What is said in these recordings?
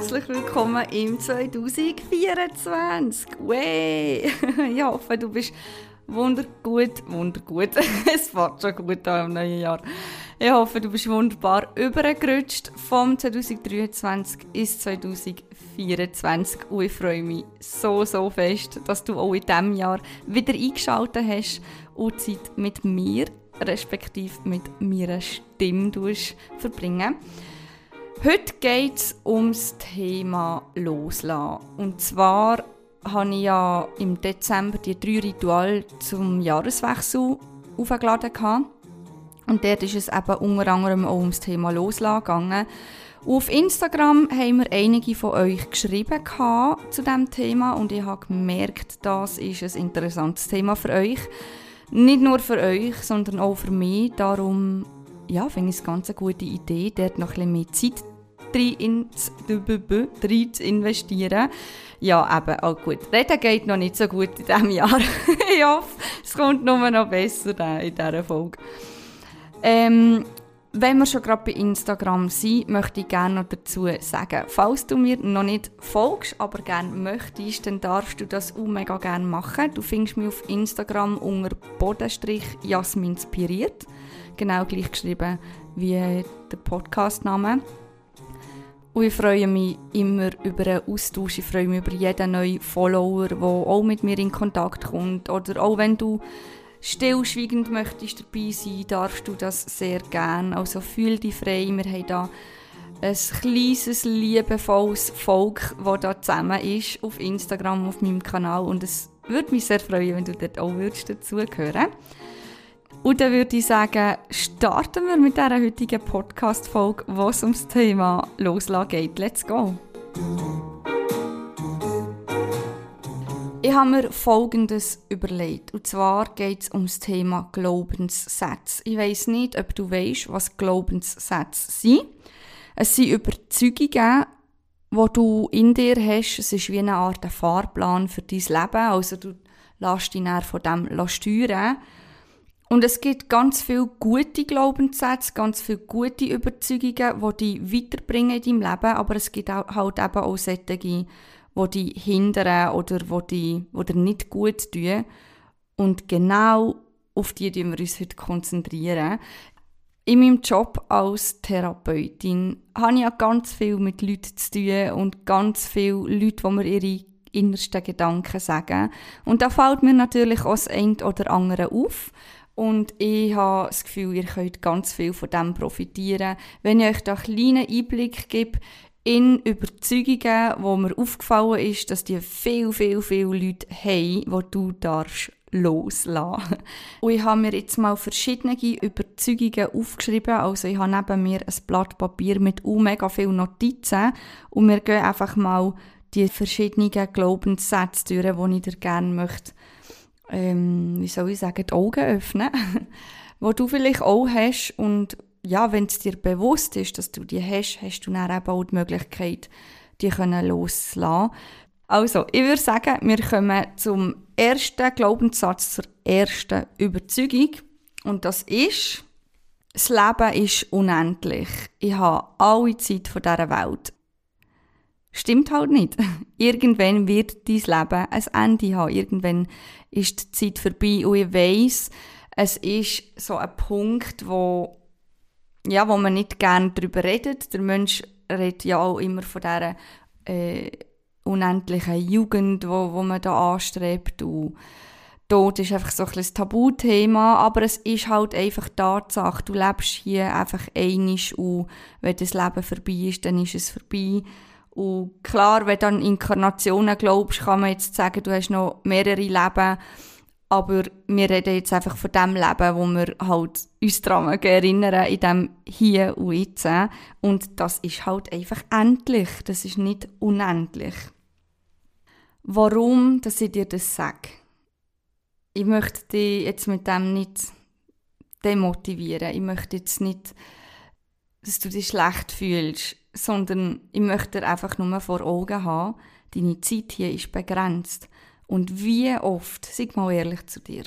herzlich willkommen im 2024. Way! Ich hoffe, du bist wundergut, wundergut. es fährt schon gut an im neuen Jahr. Ich hoffe, du bist wunderbar übergerutscht vom 2023 ins 2024 und ich freue mich so, so fest, dass du auch in diesem Jahr wieder eingeschaltet hast und Zeit mit mir, respektive mit meiner Stimme verbringen Heute geht es ums Thema Loslassen. Und zwar habe ich ja im Dezember die drei Rituale zum Jahreswechsel aufgeladen. Und dort ist es eben unter anderem auch ums Thema Loslassen gegangen. auf Instagram haben mir einige von euch geschrieben zu diesem Thema und ich habe gemerkt, das ist ein interessantes Thema für euch. Nicht nur für euch, sondern auch für mich. Darum ja, finde ich es ganz eine gute Idee, dort noch ein bisschen mehr Zeit ins rein zu investieren. Ja, eben, auch gut. Reden geht noch nicht so gut in diesem Jahr. ich hoffe, es kommt nur noch besser in dieser Folge. Ähm, wenn wir schon gerade bei Instagram sind, möchte ich gerne noch dazu sagen, falls du mir noch nicht folgst, aber gerne möchtest, dann darfst du das auch mega gerne machen. Du findest mich auf Instagram unter Bodenstrich Jasminspiriert. Genau gleich geschrieben wie der Podcastname. Und ich freue mich immer über einen Austausch. Ich freue mich über jeden neuen Follower, der auch mit mir in Kontakt kommt. Oder auch wenn du stillschweigend möchtest dabei sein, darfst du das sehr gerne. Also fühl dich frei. Wir haben hier ein kleines, liebevolles Volk, das da zusammen ist, auf Instagram, auf meinem Kanal. Und es würde mich sehr freuen, wenn du dort auch dazugehören würdest. Und dann würde ich sagen, starten wir mit dieser heutigen Podcast-Folge, wo es ums Thema Loslassen geht. Let's go! Ich habe mir Folgendes überlegt. Und zwar geht es ums Thema Glaubenssätze. Ich weiß nicht, ob du weißt, was Glaubenssätze sind. Es sind Überzeugungen, die du in dir hast. Es ist wie eine Art Fahrplan für dein Leben. Also du lässt dich von dem steuern und es gibt ganz viele gute Glaubenssätze, ganz viele gute Überzeugungen, die dich weiterbringen in deinem Leben, aber es gibt auch, halt eben auch solche, die dich hindern oder die, dir nicht gut tun. Und genau auf die konzentrieren wir uns heute konzentrieren. In meinem Job als Therapeutin habe ich ja ganz viel mit Leuten zu tun und ganz viele Leute, die mir ihre innersten Gedanken sagen. Und da fällt mir natürlich auch das eine oder andere auf. Und ich habe das Gefühl, ihr könnt ganz viel von dem profitieren. Wenn ich euch da einen kleinen Einblick gebe in Überzeugungen, wo mir aufgefallen ist, dass die viel, viel, viel Leute haben, die du darfst loslassen. Und ich habe mir jetzt mal verschiedene Überzeugungen aufgeschrieben. Also ich habe neben mir ein Blatt Papier mit mega vielen Notizen und wir gehen einfach mal die verschiedenen Glaubenssätze durch, die ich dir gerne möchte ähm, wie soll ich sagen, die Augen öffnen, wo du vielleicht auch hast und ja, wenn es dir bewusst ist, dass du die hast, hast du dann eben auch die Möglichkeit, die können loslassen. Also, ich würde sagen, wir kommen zum ersten Glaubenssatz, zur ersten Überzeugung. Und das ist, das Leben ist unendlich. Ich habe alle Zeit von dieser Welt. Stimmt halt nicht. Irgendwann wird dein Leben ein Ende haben. Irgendwann ist die Zeit vorbei und ich weiss, es ist so ein Punkt, wo, ja, wo man nicht gerne darüber redet. Der Mensch redet ja auch immer von dieser äh, unendlichen Jugend, wo, wo man da anstrebt und Tod ist einfach so ein bisschen Tabuthema, aber es ist halt einfach Tatsache. Du lebst hier einfach einig und wenn das Leben vorbei ist, dann ist es vorbei. Und klar, wenn du an Inkarnationen glaubst, kann man jetzt sagen, du hast noch mehrere Leben. Aber wir reden jetzt einfach von dem Leben, wo wir halt uns daran erinnern, in dem Hier und Jetzt. Und das ist halt einfach endlich. Das ist nicht unendlich. Warum, dass ich dir das sage? Ich möchte dich jetzt mit dem nicht demotivieren. Ich möchte jetzt nicht, dass du dich schlecht fühlst sondern ich möchte einfach nur vor Augen haben, deine Zeit hier ist begrenzt. Und wie oft, sag mal ehrlich zu dir,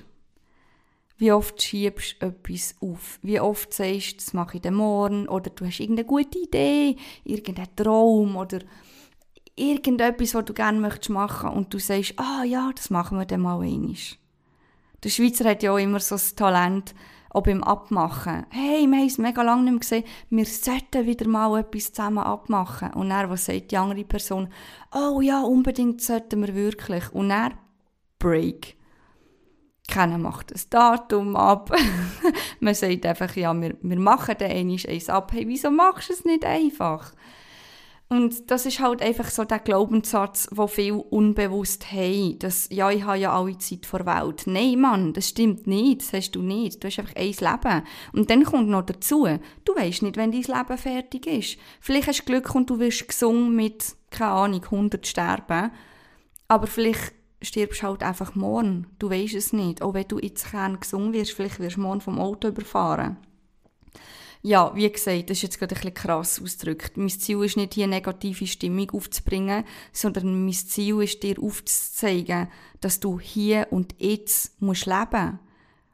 wie oft schiebst du etwas auf? Wie oft sagst du, das mache ich dann morgen? Oder du hast irgendeine gute Idee, irgendeinen Traum oder irgendetwas, was du gerne möchtest machen und du sagst, ah ja, das machen wir dann mal einmal. Der Schweizer hat ja auch immer so das Talent, auch beim Abmachen. Hey, wir haben es mega lange nicht mehr gesehen, wir sollten wieder mal etwas zusammen abmachen. Und dann, was sagt die andere Person, oh ja, unbedingt sollten wir wirklich. Und dann, Break. Keiner macht das Datum ab. Man sagt einfach, ja, wir, wir machen dann eins ab. Hey, wieso machst du es nicht einfach? Und das ist halt einfach so der Glaubenssatz, wo viel unbewusst haben, dass, ja, ich habe ja alle Zeit vor Welt. Nein, Mann, das stimmt nicht, das hast du nicht. Du hast einfach ein Leben. Und dann kommt noch dazu, du weißt nicht, wenn dein Leben fertig ist. Vielleicht hast du Glück und du wirst gesungen mit, keine Ahnung, 100 sterben. Aber vielleicht stirbst du halt einfach morgen. Du weißt es nicht. Auch wenn du jetzt gesungen wirst, vielleicht wirst du morgen vom Auto überfahren. Ja, wie gesagt, das ist jetzt gerade ein krass ausgedrückt. Mein Ziel ist nicht, hier negative Stimmung aufzubringen, sondern mein Ziel ist, dir aufzuzeigen, dass du hier und jetzt musst leben.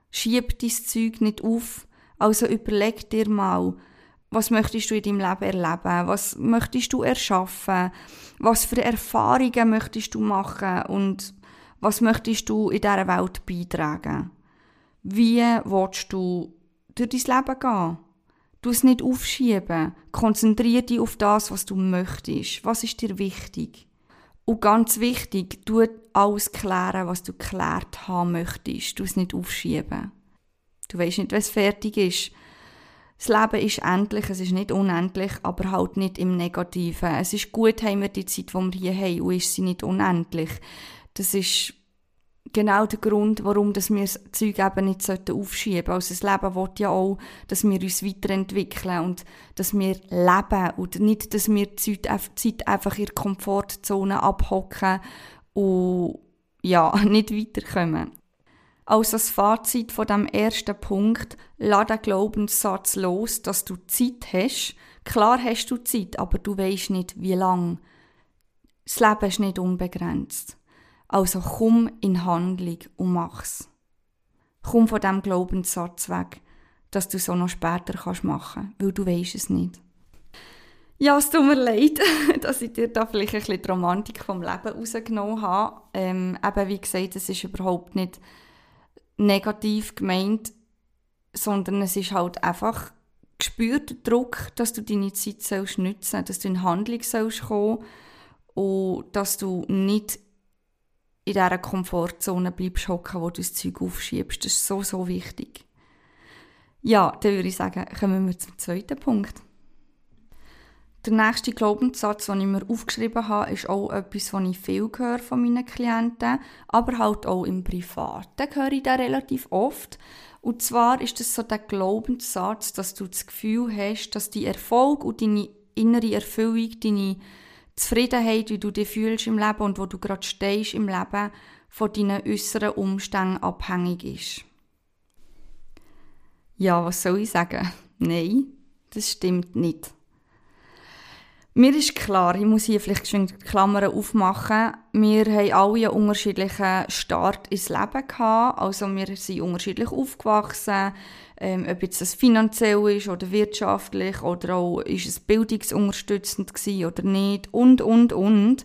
Schieb dein Zeug nicht auf. Also überleg dir mal, was möchtest du in deinem Leben erleben? Was möchtest du erschaffen? Was für Erfahrungen möchtest du machen? Und was möchtest du in dieser Welt beitragen? Wie willst du durch dein Leben gehen? Du es nicht aufschieben. Konzentriere dich auf das, was du möchtest. Was ist dir wichtig? Und ganz wichtig, du alles klären, was du geklärt haben möchtest. Du es nicht aufschieben. Du weißt nicht, es fertig ist. Das Leben ist endlich, es ist nicht unendlich, aber halt nicht im Negativen. Es ist gut, haben wir die Zeit, die wir hier haben, und ist sie nicht unendlich. Das ist genau der Grund, warum dass wir das Zeug eben nicht aufschieben sollten. Also das Leben will ja auch, dass wir uns weiterentwickeln und dass wir leben und nicht, dass wir die Zeit einfach in der Komfortzone abhocken und ja, nicht weiterkommen. Also das Fazit von dem ersten Punkt, lass den Glaubenssatz los, dass du Zeit hast. Klar hast du Zeit, aber du weißt nicht, wie lang. Das Leben ist nicht unbegrenzt. Also komm in Handlung und mach's. Komm von dem Glaubenssatz weg, dass du auch noch später kannst machen, weil du weißt es nicht. Ja, es tut mir leid, dass ich dir da vielleicht ein bisschen die Romantik vom Leben rausgenommen habe. Ähm, eben, wie gesagt, es ist überhaupt nicht negativ gemeint, sondern es ist halt einfach gespürter Druck, dass du deine Zeit sollst nutzen, dass du in Handlung sollst kommen und dass du nicht in dieser Komfortzone bleibst hocken, wo du das Zeug aufschiebst. Das ist so, so wichtig. Ja, dann würde ich sagen, kommen wir zum zweiten Punkt. Der nächste Glaubenssatz, den ich mir aufgeschrieben habe, ist auch etwas, was ich viel höre von meinen Klienten, aber halt auch im Privaten höre ich das relativ oft. Und zwar ist das so der Glaubenssatz, dass du das Gefühl hast, dass die Erfolg und deine innere Erfüllung, deine Zufriedenheit, wie du dich fühlst im Leben und wo du gerade stehst im Leben, von deinen äußeren Umständen abhängig ist. Ja, was soll ich sagen? Nein, das stimmt nicht. Mir ist klar, ich muss hier vielleicht schon Klammern aufmachen, wir haben alle einen unterschiedlichen Start ins Leben gehabt, also wir sind unterschiedlich aufgewachsen, ähm, ob jetzt das finanziell ist oder wirtschaftlich oder auch ist es bildungsunterstützend gewesen oder nicht und, und, und.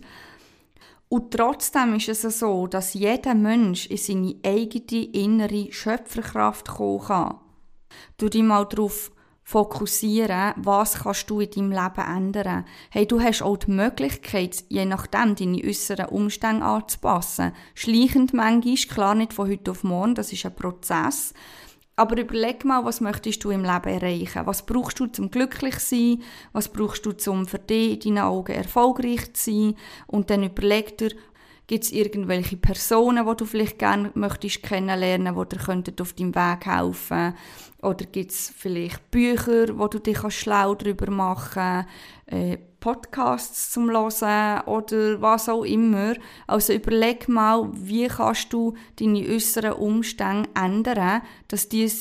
Und trotzdem ist es so, dass jeder Mensch in seine eigene innere Schöpferkraft kommen kann. Du dich mal darauf fokussieren, was kannst du in deinem Leben ändern. Hey, du hast auch die Möglichkeit, je nachdem deine äußeren Umstände anzupassen. Schleichend manchmal, klar nicht von heute auf morgen, das ist ein Prozess. Aber überleg mal, was möchtest du im Leben erreichen? Was brauchst du zum glücklich sein? Was brauchst du zum für dich in deinen Augen erfolgreich zu sein? Und dann überleg dir, gibt es irgendwelche Personen, die du vielleicht gerne möchtest kennenlernen, die dir auf deinem Weg helfen Oder gibt es vielleicht Bücher, wo du dich schlau darüber machen äh, Podcasts zum Hören oder was auch immer. Also überleg mal, wie kannst du deine äußeren Umstände ändern, dass die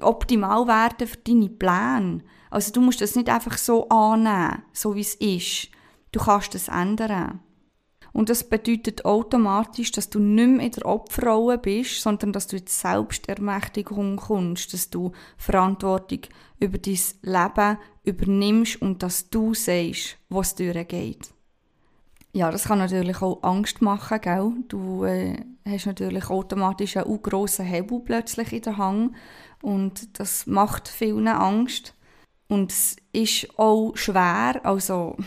optimal werden für deine Pläne. Also du musst das nicht einfach so annehmen, so wie es ist. Du kannst das ändern. Und das bedeutet automatisch, dass du nicht mehr in der Opferrolle bist, sondern dass du in die Selbstermächtigung kommst, dass du Verantwortung über dein Leben übernimmst und dass du sagst, was durchgeht. Ja, das kann natürlich auch Angst machen, gell? Du äh, hast natürlich automatisch einen grossen Hebel plötzlich in der Hand und das macht vielen Angst. Und es ist auch schwer, also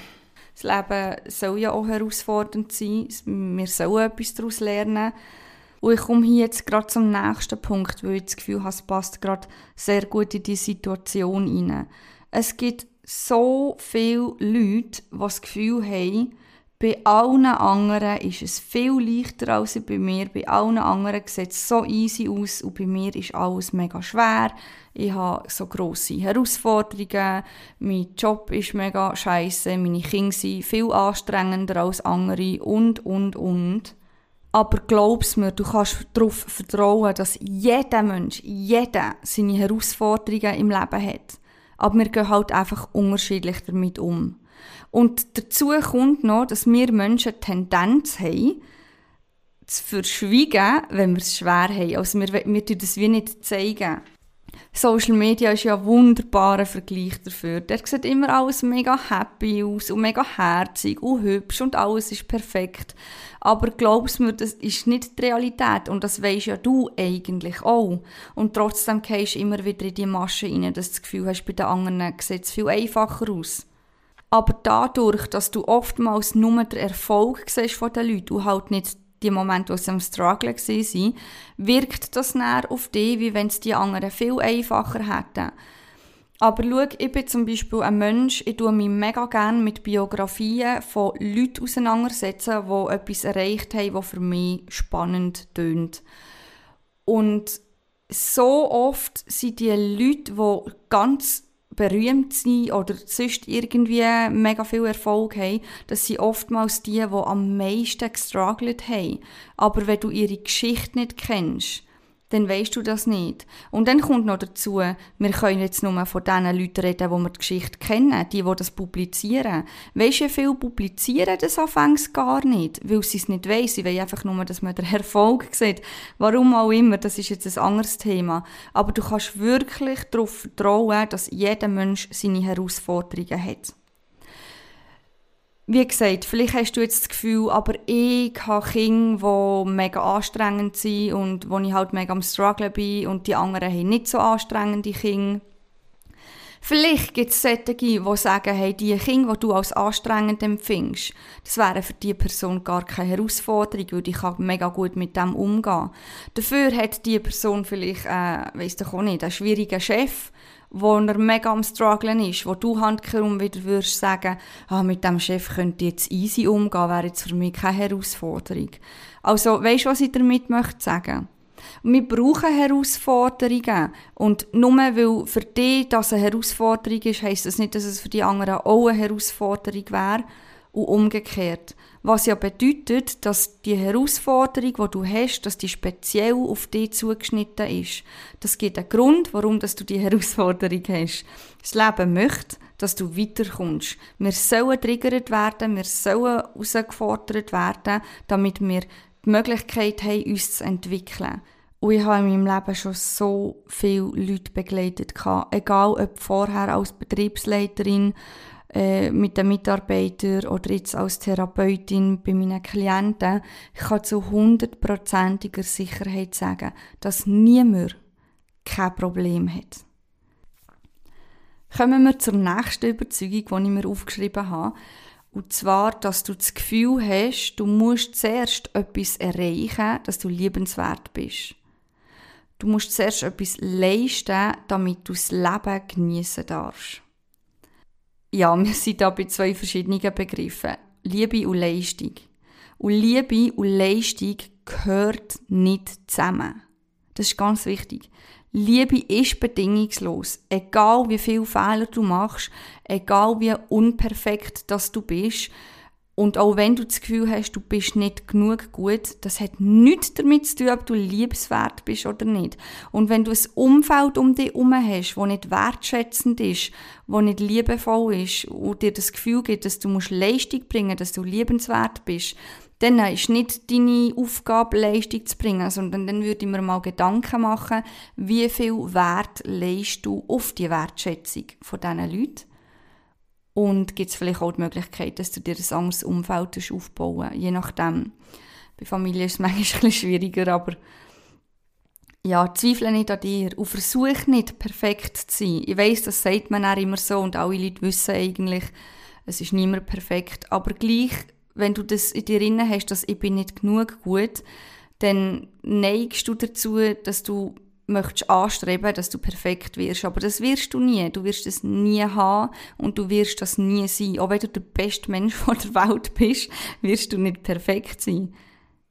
das Leben soll ja auch herausfordernd sein, wir sollen etwas daraus lernen. Und ich komme hier jetzt gerade zum nächsten Punkt, weil ich das Gefühl habe, es passt gerade sehr gut in die Situation hinein. Es gibt so viele Leute, die das Gefühl haben, bei allen anderen ist es viel leichter als bei mir. Bei allen anderen sieht es so easy aus und bei mir ist alles mega schwer. Ich habe so grosse Herausforderungen. Mein Job ist mega scheiße. Meine Kinder sind viel anstrengender als andere und, und, und. Aber glaub's mir, du kannst darauf vertrauen, dass jeder Mensch, jeder seine Herausforderungen im Leben hat. Aber wir gehen halt einfach unterschiedlich damit um. Und dazu kommt noch, dass wir Menschen die Tendenz haben, zu verschweigen, wenn wir es schwer haben. Also wir, wir tun das wie nicht zeigen. Social Media ist ja ein wunderbarer Vergleich dafür. Der sieht immer alles mega happy aus und mega herzig und hübsch und alles ist perfekt. Aber glaubst mir, das ist nicht die Realität und das weisst ja du eigentlich auch. Und trotzdem gehst du immer wieder in die Masche rein, dass du das Gefühl hast, bei den anderen sieht es viel einfacher aus. Aber dadurch, dass du oftmals nur den Erfolg siehst von den Leuten und halt nicht die Momente, wo sie am Struggle waren, wirkt das näher auf dich, wie wenn es die anderen viel einfacher hätten. Aber schau, ich bin zum Beispiel ein Mensch, ich tue mich mega gerne mit Biografien von Leuten auseinandersetzen, die etwas erreicht haben, was für mich spannend tönt. Und so oft sind die Leute, die ganz berühmt sind oder sonst irgendwie mega viel Erfolg haben, das sind oftmals die, die am meisten gestruggelt haben. Aber wenn du ihre Geschichte nicht kennst, dann weißt du das nicht. Und dann kommt noch dazu, wir können jetzt nur von den Leuten reden, die wir die Geschichte kennen, die, die das publizieren. Weißt du, wie viele publizieren das anfangs gar nicht, weil sie es nicht weiss. Sie wollen einfach nur, dass man den Erfolg sieht. Warum auch immer, das ist jetzt ein anderes Thema. Aber du kannst wirklich darauf vertrauen, dass jeder Mensch seine Herausforderungen hat wie gesagt, vielleicht hast du jetzt das Gefühl, aber ich habe Kinder, die mega anstrengend sind und wo ich halt mega am Struggle bin und die anderen haben nicht so anstrengende Kinder. Vielleicht gibt es solche, die sagen, hey, die Kinder, die du als anstrengend empfindest, das wäre für diese Person gar keine Herausforderung, weil ich kann mega gut mit dem umgehen. Dafür hat diese Person vielleicht, äh, weiss doch auch nicht, einen schwierigen Chef, wo er mega am strugglen ist, wo du handkehrum wieder würdest sagen, ah, mit dem Chef könnte ich jetzt easy umgehen, wäre jetzt für mich keine Herausforderung. Also, weißt du, was ich damit möchte sagen? Wir brauchen Herausforderungen. Und nur weil für dich das eine Herausforderung ist, heisst das nicht, dass es für die anderen auch eine Herausforderung wäre. Und umgekehrt. Was ja bedeutet, dass die Herausforderung, die du hast, dass die speziell auf dich zugeschnitten ist. Das gibt einen Grund, warum dass du die Herausforderung hast. Das Leben möchte, dass du weiterkommst. Wir sollen triggert werden, wir sollen herausgefordert werden, damit wir die Möglichkeit haben, uns zu entwickeln. Und ich habe in meinem Leben schon so viele Leute begleitet. Egal ob vorher als Betriebsleiterin äh, mit den Mitarbeitern oder jetzt als Therapeutin bei meinen Klienten, ich kann zu hundertprozentiger Sicherheit sagen, dass niemand kein Problem hat. Kommen wir zur nächsten Überzeugung, die ich mir aufgeschrieben habe. Und zwar, dass du das Gefühl hast, du musst zuerst etwas erreichen, dass du liebenswert bist. Du musst zuerst etwas leisten, damit du das Leben genießen darfst ja, wir sind da bei zwei verschiedenen Begriffen. Liebe und Leistung. Und Liebe und Leistung gehört nicht zusammen. Das ist ganz wichtig. Liebe ist bedingungslos. Egal wie viele Fehler du machst, egal wie unperfekt das du bist, und auch wenn du das Gefühl hast, du bist nicht genug gut, das hat nichts damit zu tun, ob du liebenswert bist oder nicht. Und wenn du ein Umfeld um dich herum hast, das nicht wertschätzend ist, das nicht liebevoll ist und dir das Gefühl gibt, dass du musst Leistung bringen dass du liebenswert bist, dann ist nicht deine Aufgabe, Leistung zu bringen, sondern dann würde ich mir mal Gedanken machen, wie viel Wert leist du auf die Wertschätzung von diesen Leuten Und gibt es vielleicht auch die Möglichkeit, dass du dir ein anderes Umfeld aufbauen je nachdem. Bei Familie ist es manchmal ein bisschen schwieriger, aber ja, zweifle nicht an dir und versuch nicht perfekt zu sein. Ich weiss, das sagt man auch immer so und alle Leute wissen eigentlich, es ist niemand perfekt, aber gleich, wenn du das in dir drin hast, dass ich bin nicht genug gut, dann neigst du dazu, dass du möchtest anstreben, dass du perfekt wirst. Aber das wirst du nie. Du wirst es nie haben und du wirst das nie sein. Auch wenn du der beste Mensch der Welt bist, wirst du nicht perfekt sein.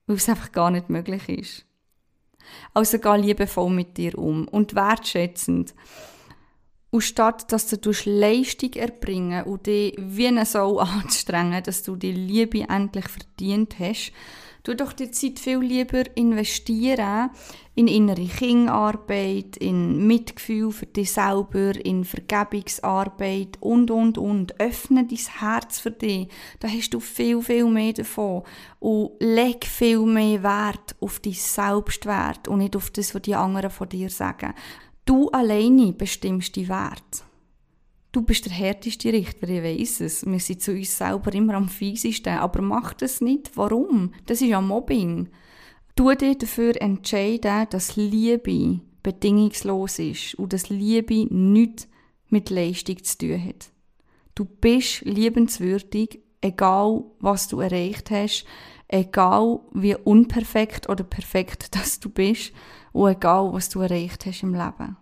Weil es einfach gar nicht möglich ist. Also geh liebevoll mit dir um und wertschätzend. Und statt dass du Leistung erbringen und dich wie eine Sau anstrengen, dass du die Liebe endlich verdient hast, Du doch die Zeit viel lieber investieren in innere Kindarbeit, in Mitgefühl für dich selber, in Vergebungsarbeit und, und, und. Öffne dein Herz für dich. Da hast du viel, viel mehr davon. Und leg viel mehr Wert auf dein Selbstwert und nicht auf das, was die anderen von dir sagen. Du alleine bestimmst die Wert. Du bist der härteste Richter, ich weiss es. Wir sind zu uns selber immer am fiesesten. Aber mach das nicht. Warum? Das ist ja Mobbing. Tu dich dafür entscheiden, dass Liebe bedingungslos ist und dass Liebe nichts mit Leistung zu tun hat. Du bist liebenswürdig, egal was du erreicht hast, egal wie unperfekt oder perfekt das du bist und egal was du erreicht hast im Leben.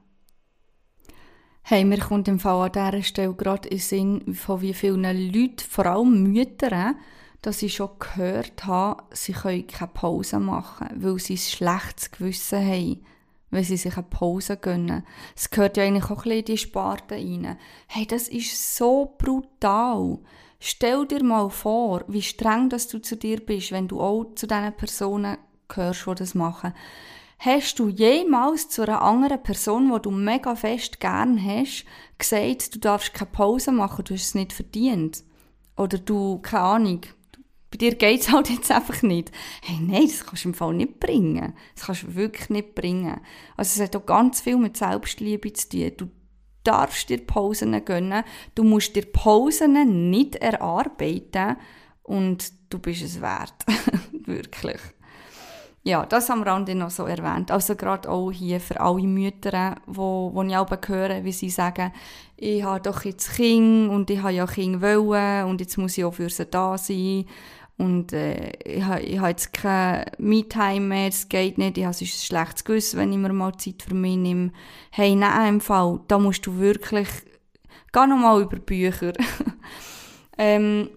Hey, mir kommt im Fall an dieser Stelle gerade in Sinn, von wie vielen Leuten, vor allem Mütter, dass ich schon gehört habe, sie können keine Pause machen, weil sie ein schlechtes Gewissen haben, wenn sie sich eine Pause gönnen. Es gehört ja eigentlich auch ein bisschen in die Sparte rein. Hey, das ist so brutal. Stell dir mal vor, wie streng dass du zu dir bist, wenn du auch zu diesen Personen gehörst, die das machen. Hast du jemals zu einer anderen Person, die du mega fest gern hast, gesagt, du darfst keine Pause machen, du hast es nicht verdient? Oder du, keine Ahnung, bei dir geht es halt jetzt einfach nicht. Hey, nein, das kannst du im Fall nicht bringen. Das kannst du wirklich nicht bringen. Also es hat auch ganz viel mit Selbstliebe zu tun. Du darfst dir Pausen gönnen. Du musst dir Pausen nicht erarbeiten. Und du bist es wert. wirklich ja, das am Rande noch so erwähnt. Also gerade auch hier für alle Mütter, wo, wo ich auch höre, wie sie sagen, ich habe doch jetzt Kind und ich habe ja Kind wollen und jetzt muss ich auch für sie da sein und äh, ich, habe, ich habe jetzt keine Me-Time mehr, es geht nicht, ich habe ein schlechtes Gewissen, wenn ich mir mal Zeit für mich nehme. Hey, nein, im Fall, da musst du wirklich, geh nochmal über Bücher. ähm,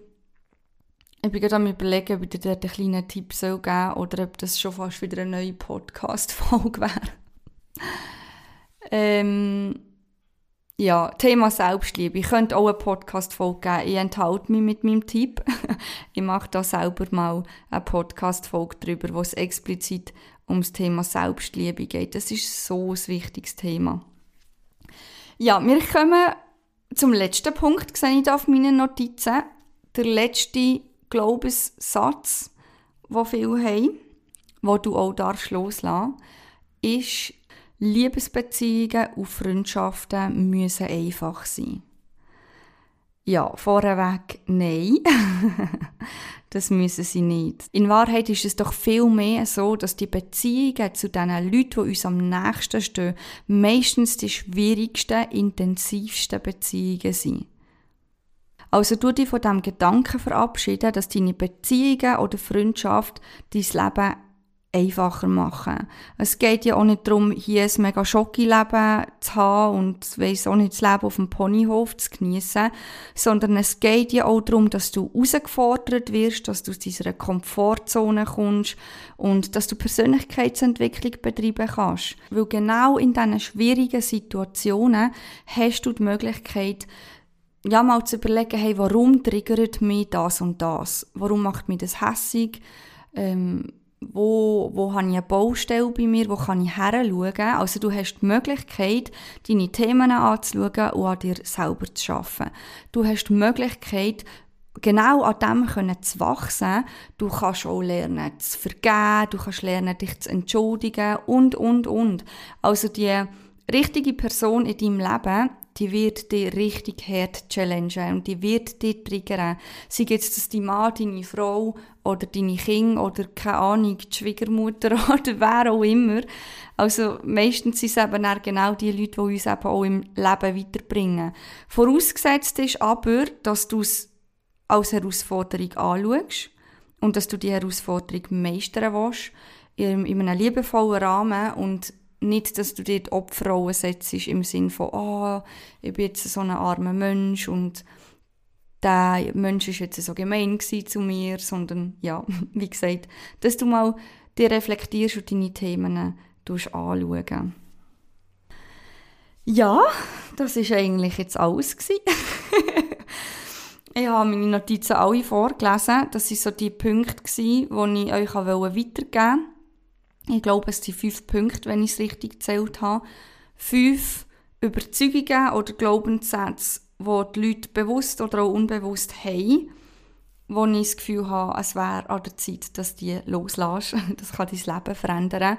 ich bin gerade am überlegen, ob ich dir einen kleinen Tipp soll geben soll oder ob das schon fast wieder eine neue Podcast-Folge wäre. ähm, ja, Thema Selbstliebe. Ich könnte auch eine Podcast-Folge geben. Ich enthalte mich mit meinem Tipp. ich mache da selber mal eine Podcast-Folge darüber, wo es explizit ums Thema Selbstliebe geht. Das ist so ein wichtiges Thema. Ja, wir kommen zum letzten Punkt, sehe ich auf meinen Notizen. Der letzte Glaubenssatz, den viele haben, wo du auch darfst loslassen, ist, Liebesbeziehungen und Freundschaften müssen einfach sein. Ja, vorweg nein. das müssen sie nicht. In Wahrheit ist es doch viel mehr so, dass die Beziehungen zu den Leuten, die uns am nächsten stehen, meistens die schwierigsten, intensivsten Beziehungen sind. Also du dich von dem Gedanken verabschieden, dass deine Beziehungen oder Freundschaft dein Leben einfacher machen. Es geht ja auch nicht darum, hier ein mega Schocki-Leben zu haben und weiss auch nicht das Leben auf dem Ponyhof zu geniessen, sondern es geht ja auch darum, dass du herausgefordert wirst, dass du aus dieser Komfortzone kommst und dass du Persönlichkeitsentwicklung betreiben kannst. Weil genau in diesen schwierigen Situationen hast du die Möglichkeit, ja, mal zu überlegen, hey, warum triggert mich das und das? Warum macht mich das hässig? Ähm, wo, wo habe ich eine Baustelle bei mir? Wo kann ich her schauen? Also du hast die Möglichkeit, deine Themen anzuschauen und an dir selber zu arbeiten. Du hast die Möglichkeit, genau an dem können zu wachsen. Du kannst auch lernen zu vergeben, du kannst lernen, dich zu entschuldigen und, und, und. Also die richtige Person in deinem Leben, die wird dich richtig hart challengen und die wird dich triggern. Sei jetzt das die Mann, deine Frau oder deine Kinder oder keine Ahnung, die Schwiegermutter oder wer auch immer. Also meistens sind es eben genau die Leute, die uns eben auch im Leben weiterbringen. Vorausgesetzt ist aber, dass du es als Herausforderung anschaust und dass du die Herausforderung meistern willst, in, in einem liebevollen Rahmen und nicht, dass du dir die Opferrolle setzt im Sinn von, oh, ich bin jetzt so ein armer Mensch und der Mensch ist jetzt so gemein zu mir, sondern ja, wie gesagt, dass du mal die reflektierst und deine Themen anschauen. Ja, das ist eigentlich jetzt alles Ich habe meine Notizen alle vorgelesen. Das waren so die Punkte, die ich euch weitergeben wollte. Ich glaube, es sind fünf Punkte, wenn ich es richtig gezählt habe. Fünf Überzeugungen oder Glaubenssätze, die die Leute bewusst oder auch unbewusst haben, wo ich das Gefühl habe, es wäre an der Zeit, dass die loslässt. Das kann dein Leben verändern.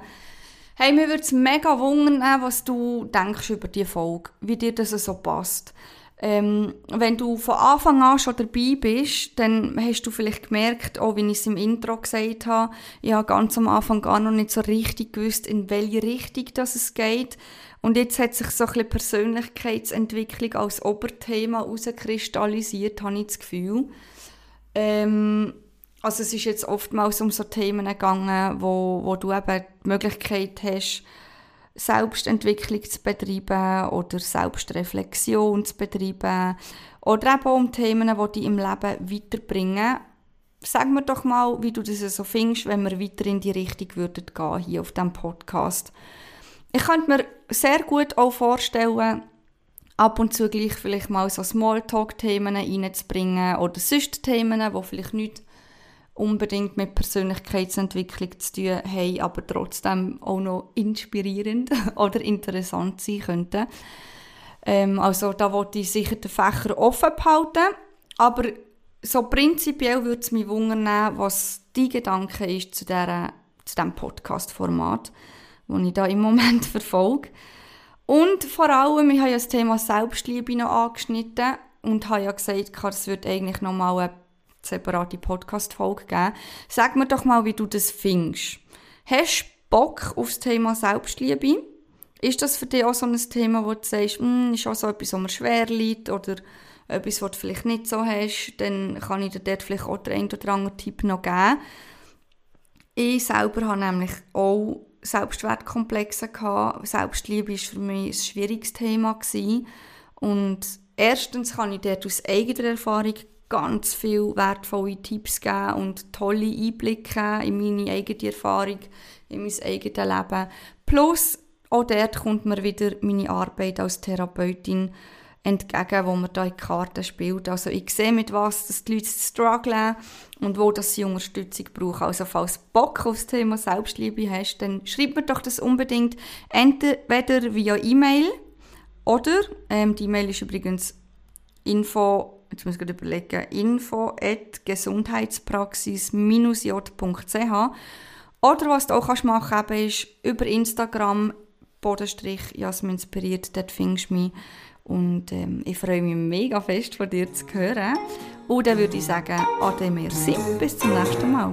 Hey, mir würde es mega wundern, was du denkst über diese Folge, wie dir das so passt. Ähm, wenn du von Anfang an schon dabei bist, dann hast du vielleicht gemerkt, auch wie ich es im Intro gesagt habe, ich habe ganz am Anfang gar noch nicht so richtig gewusst, in welche Richtung das es geht. Und jetzt hat sich so ein bisschen Persönlichkeitsentwicklung als Oberthema herauskristallisiert, habe ich das Gefühl. Ähm, also es ist jetzt oftmals um so Themen gegangen, wo, wo du eben die Möglichkeit hast, Selbstentwicklung zu betreiben oder Selbstreflexion zu betreiben oder eben um Themen, die dich im Leben weiterbringen. Sag mir doch mal, wie du das so findest, wenn wir weiter in die Richtung würden gehen hier auf diesem Podcast. Ich könnte mir sehr gut auch vorstellen, ab und zu gleich vielleicht mal so Smalltalk-Themen reinzubringen oder sonst Themen, die vielleicht nicht unbedingt mit Persönlichkeitsentwicklung zu tun haben, aber trotzdem auch noch inspirierend oder interessant sein könnten. Ähm, also da wollte ich sicher den Fächer offen behalten, aber so prinzipiell würde es mich wundern, was dein Gedanke ist zu, dieser, zu diesem Podcast-Format, das ich da im Moment verfolge. Und vor allem, ich habe ja das Thema Selbstliebe noch angeschnitten und habe ja gesagt, es wird eigentlich nochmal eine separate Podcast-Folge geben. Sag mir doch mal, wie du das findest. Hast du Bock auf das Thema Selbstliebe? Ist das für dich auch so ein Thema, wo du sagst, hm, ist auch so etwas, was mir schwer liegt oder etwas, was du vielleicht nicht so hast, dann kann ich dir dort vielleicht auch den einen oder anderen Tipp noch geben. Ich selber habe nämlich auch Selbstwertkomplexe gehabt. Selbstliebe war für mich ein schwieriges Thema. Gewesen. Und erstens kann ich dort aus eigener Erfahrung ganz viele wertvolle Tipps geben und tolle Einblicke in meine eigene Erfahrung, in mein eigenes Leben. Plus, auch dort kommt mir wieder meine Arbeit als Therapeutin entgegen, wo man da in Karten spielt. Also ich sehe, mit was dass die Leute strugglen und wo das sie Unterstützung brauchen. Also falls du Bock auf das Thema Selbstliebe hast, dann schreib mir doch das unbedingt entweder via E-Mail oder, ähm, die E-Mail ist übrigens info jetzt muss ich überlegen, info at gesundheitspraxis-j.ch oder was du auch kannst machen kannst, ist über Instagram Bodenstrich Jasmin inspiriert, dort findest du mich und ähm, ich freue mich mega fest von dir zu hören und dann würde ich sagen, ade merci, bis zum nächsten Mal.